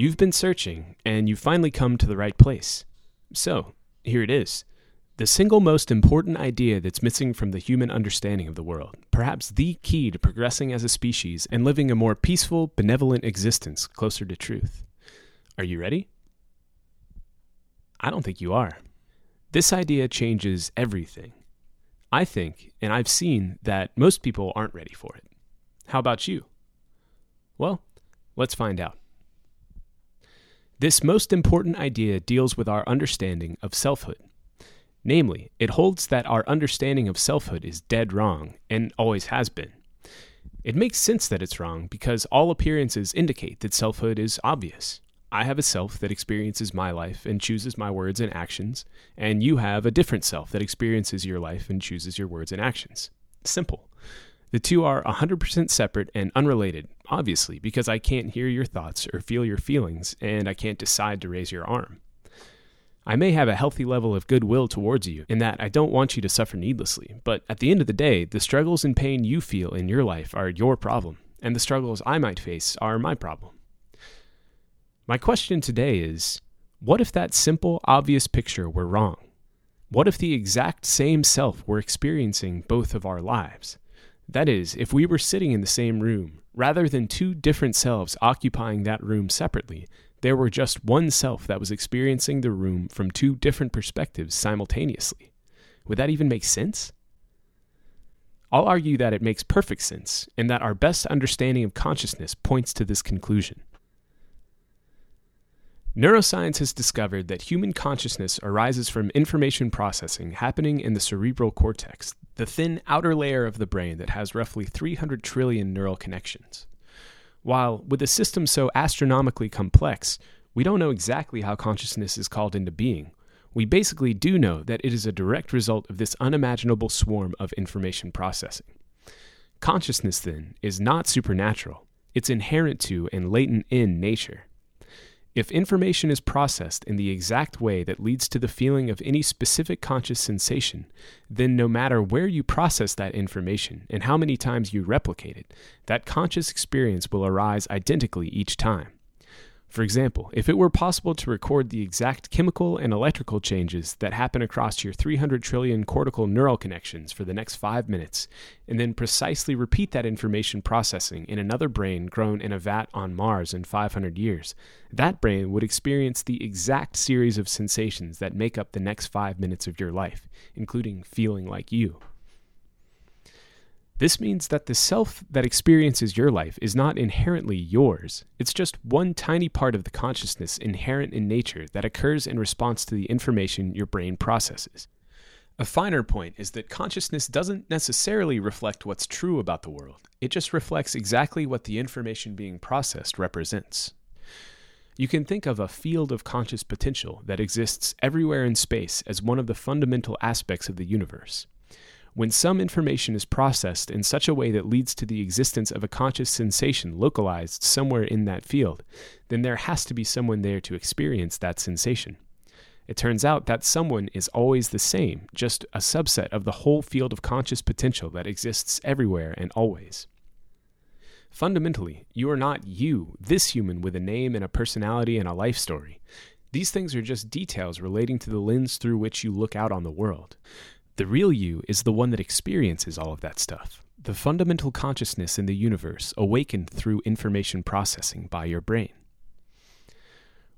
You've been searching, and you've finally come to the right place. So, here it is. The single most important idea that's missing from the human understanding of the world, perhaps the key to progressing as a species and living a more peaceful, benevolent existence closer to truth. Are you ready? I don't think you are. This idea changes everything. I think, and I've seen, that most people aren't ready for it. How about you? Well, let's find out. This most important idea deals with our understanding of selfhood. Namely, it holds that our understanding of selfhood is dead wrong, and always has been. It makes sense that it's wrong because all appearances indicate that selfhood is obvious. I have a self that experiences my life and chooses my words and actions, and you have a different self that experiences your life and chooses your words and actions. Simple. The two are 100% separate and unrelated, obviously, because I can't hear your thoughts or feel your feelings, and I can't decide to raise your arm. I may have a healthy level of goodwill towards you in that I don't want you to suffer needlessly, but at the end of the day, the struggles and pain you feel in your life are your problem, and the struggles I might face are my problem. My question today is what if that simple, obvious picture were wrong? What if the exact same self were experiencing both of our lives? That is, if we were sitting in the same room, rather than two different selves occupying that room separately, there were just one self that was experiencing the room from two different perspectives simultaneously. Would that even make sense? I'll argue that it makes perfect sense, and that our best understanding of consciousness points to this conclusion. Neuroscience has discovered that human consciousness arises from information processing happening in the cerebral cortex, the thin outer layer of the brain that has roughly 300 trillion neural connections. While, with a system so astronomically complex, we don't know exactly how consciousness is called into being, we basically do know that it is a direct result of this unimaginable swarm of information processing. Consciousness, then, is not supernatural, it's inherent to and latent in nature. If information is processed in the exact way that leads to the feeling of any specific conscious sensation, then no matter where you process that information and how many times you replicate it, that conscious experience will arise identically each time. For example, if it were possible to record the exact chemical and electrical changes that happen across your 300 trillion cortical neural connections for the next five minutes, and then precisely repeat that information processing in another brain grown in a vat on Mars in 500 years, that brain would experience the exact series of sensations that make up the next five minutes of your life, including feeling like you. This means that the self that experiences your life is not inherently yours. It's just one tiny part of the consciousness inherent in nature that occurs in response to the information your brain processes. A finer point is that consciousness doesn't necessarily reflect what's true about the world, it just reflects exactly what the information being processed represents. You can think of a field of conscious potential that exists everywhere in space as one of the fundamental aspects of the universe. When some information is processed in such a way that leads to the existence of a conscious sensation localized somewhere in that field, then there has to be someone there to experience that sensation. It turns out that someone is always the same, just a subset of the whole field of conscious potential that exists everywhere and always. Fundamentally, you are not you, this human with a name and a personality and a life story. These things are just details relating to the lens through which you look out on the world. The real you is the one that experiences all of that stuff. The fundamental consciousness in the universe awakened through information processing by your brain.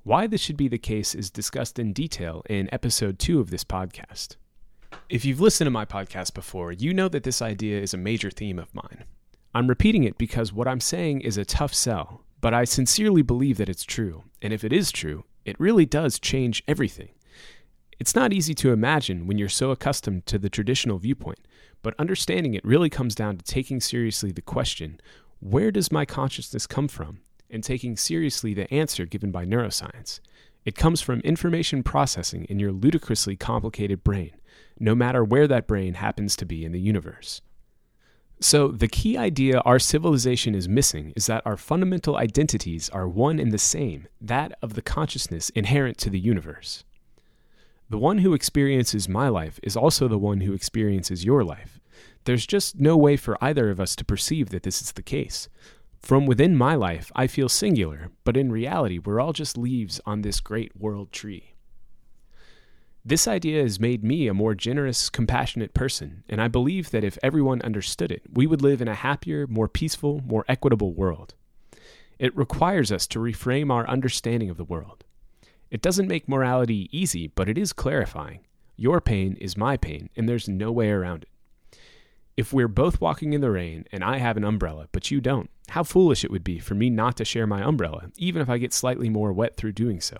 Why this should be the case is discussed in detail in episode 2 of this podcast. If you've listened to my podcast before, you know that this idea is a major theme of mine. I'm repeating it because what I'm saying is a tough sell, but I sincerely believe that it's true, and if it is true, it really does change everything. It's not easy to imagine when you're so accustomed to the traditional viewpoint, but understanding it really comes down to taking seriously the question where does my consciousness come from? and taking seriously the answer given by neuroscience. It comes from information processing in your ludicrously complicated brain, no matter where that brain happens to be in the universe. So, the key idea our civilization is missing is that our fundamental identities are one and the same, that of the consciousness inherent to the universe. The one who experiences my life is also the one who experiences your life. There's just no way for either of us to perceive that this is the case. From within my life, I feel singular, but in reality, we're all just leaves on this great world tree. This idea has made me a more generous, compassionate person, and I believe that if everyone understood it, we would live in a happier, more peaceful, more equitable world. It requires us to reframe our understanding of the world. It doesn't make morality easy, but it is clarifying. Your pain is my pain, and there's no way around it. If we're both walking in the rain and I have an umbrella, but you don't, how foolish it would be for me not to share my umbrella, even if I get slightly more wet through doing so.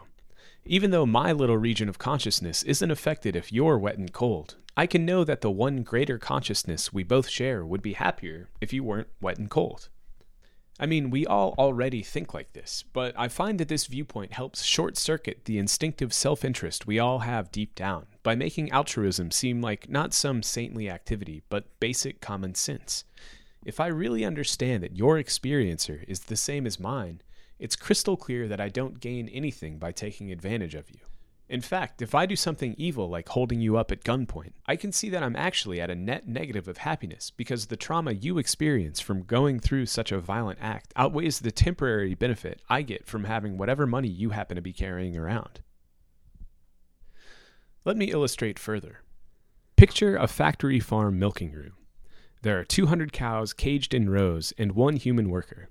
Even though my little region of consciousness isn't affected if you're wet and cold, I can know that the one greater consciousness we both share would be happier if you weren't wet and cold. I mean, we all already think like this, but I find that this viewpoint helps short circuit the instinctive self interest we all have deep down by making altruism seem like not some saintly activity, but basic common sense. If I really understand that your experiencer is the same as mine, it's crystal clear that I don't gain anything by taking advantage of you. In fact, if I do something evil like holding you up at gunpoint, I can see that I'm actually at a net negative of happiness because the trauma you experience from going through such a violent act outweighs the temporary benefit I get from having whatever money you happen to be carrying around. Let me illustrate further. Picture a factory farm milking room. There are 200 cows caged in rows and one human worker.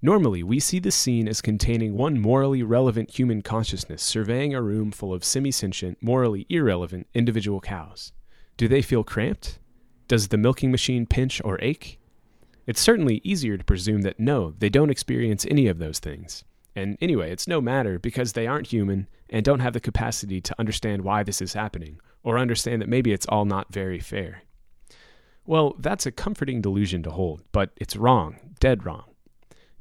Normally, we see the scene as containing one morally relevant human consciousness surveying a room full of semi sentient, morally irrelevant individual cows. Do they feel cramped? Does the milking machine pinch or ache? It's certainly easier to presume that no, they don't experience any of those things. And anyway, it's no matter because they aren't human and don't have the capacity to understand why this is happening, or understand that maybe it's all not very fair. Well, that's a comforting delusion to hold, but it's wrong, dead wrong.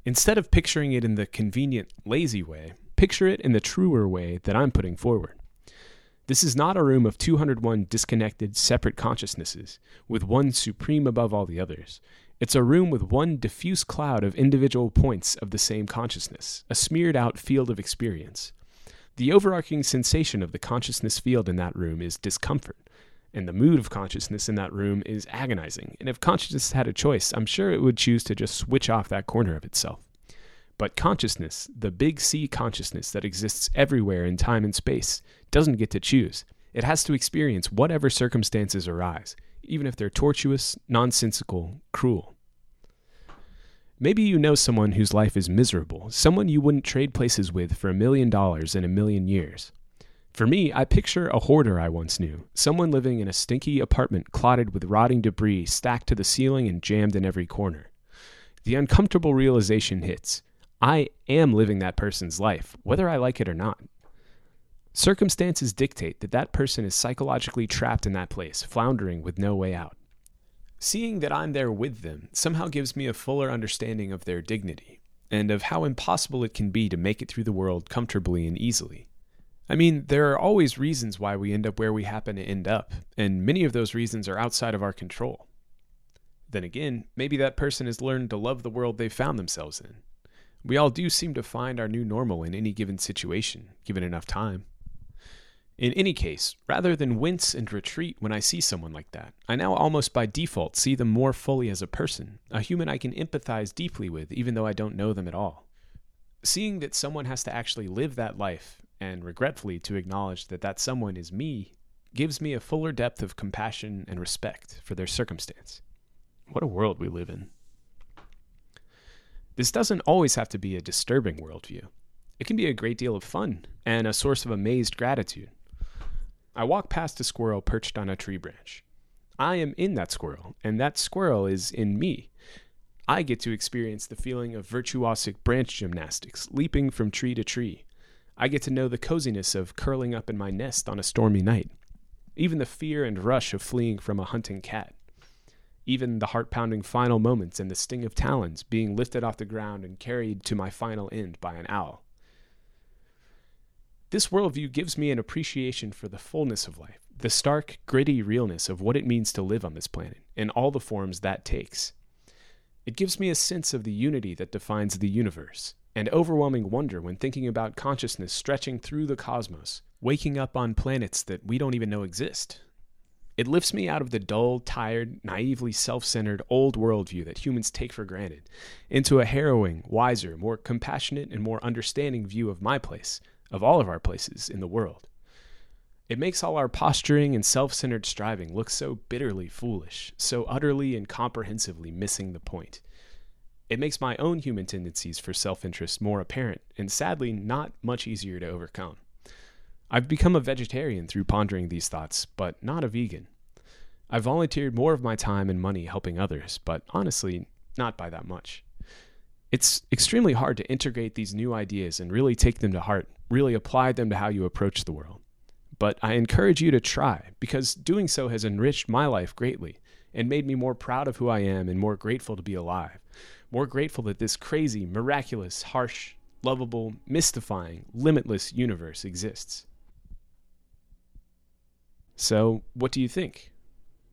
Instead of picturing it in the convenient, lazy way, picture it in the truer way that I'm putting forward. This is not a room of 201 disconnected, separate consciousnesses, with one supreme above all the others. It's a room with one diffuse cloud of individual points of the same consciousness, a smeared out field of experience. The overarching sensation of the consciousness field in that room is discomfort, and the mood of consciousness in that room is agonizing. And if consciousness had a choice, I'm sure it would choose to just switch off that corner of itself. But consciousness, the big C consciousness that exists everywhere in time and space, doesn't get to choose. It has to experience whatever circumstances arise, even if they're tortuous, nonsensical, cruel. Maybe you know someone whose life is miserable, someone you wouldn't trade places with for a million dollars in a million years. For me, I picture a hoarder I once knew, someone living in a stinky apartment clotted with rotting debris stacked to the ceiling and jammed in every corner. The uncomfortable realization hits I am living that person's life, whether I like it or not. Circumstances dictate that that person is psychologically trapped in that place, floundering with no way out. Seeing that I'm there with them somehow gives me a fuller understanding of their dignity, and of how impossible it can be to make it through the world comfortably and easily. I mean, there are always reasons why we end up where we happen to end up, and many of those reasons are outside of our control. Then again, maybe that person has learned to love the world they've found themselves in. We all do seem to find our new normal in any given situation, given enough time. In any case, rather than wince and retreat when I see someone like that, I now almost by default see them more fully as a person, a human I can empathize deeply with even though I don't know them at all. Seeing that someone has to actually live that life and regretfully to acknowledge that that someone is me gives me a fuller depth of compassion and respect for their circumstance. What a world we live in. This doesn't always have to be a disturbing worldview. It can be a great deal of fun and a source of amazed gratitude. I walk past a squirrel perched on a tree branch. I am in that squirrel, and that squirrel is in me. I get to experience the feeling of virtuosic branch gymnastics, leaping from tree to tree, I get to know the coziness of curling up in my nest on a stormy night, even the fear and rush of fleeing from a hunting cat, even the heart pounding final moments and the sting of talons being lifted off the ground and carried to my final end by an owl. This worldview gives me an appreciation for the fullness of life, the stark, gritty realness of what it means to live on this planet, in all the forms that takes. It gives me a sense of the unity that defines the universe, and overwhelming wonder when thinking about consciousness stretching through the cosmos, waking up on planets that we don't even know exist. It lifts me out of the dull, tired, naively self centered old worldview that humans take for granted into a harrowing, wiser, more compassionate, and more understanding view of my place, of all of our places in the world. It makes all our posturing and self centered striving look so bitterly foolish, so utterly and comprehensively missing the point. It makes my own human tendencies for self interest more apparent and sadly not much easier to overcome. I've become a vegetarian through pondering these thoughts, but not a vegan. I've volunteered more of my time and money helping others, but honestly, not by that much. It's extremely hard to integrate these new ideas and really take them to heart, really apply them to how you approach the world but I encourage you to try because doing so has enriched my life greatly and made me more proud of who I am and more grateful to be alive. More grateful that this crazy, miraculous, harsh, lovable, mystifying, limitless universe exists. So, what do you think?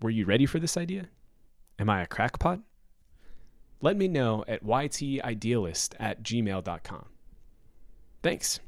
Were you ready for this idea? Am I a crackpot? Let me know at ytidealist at gmail.com. Thanks.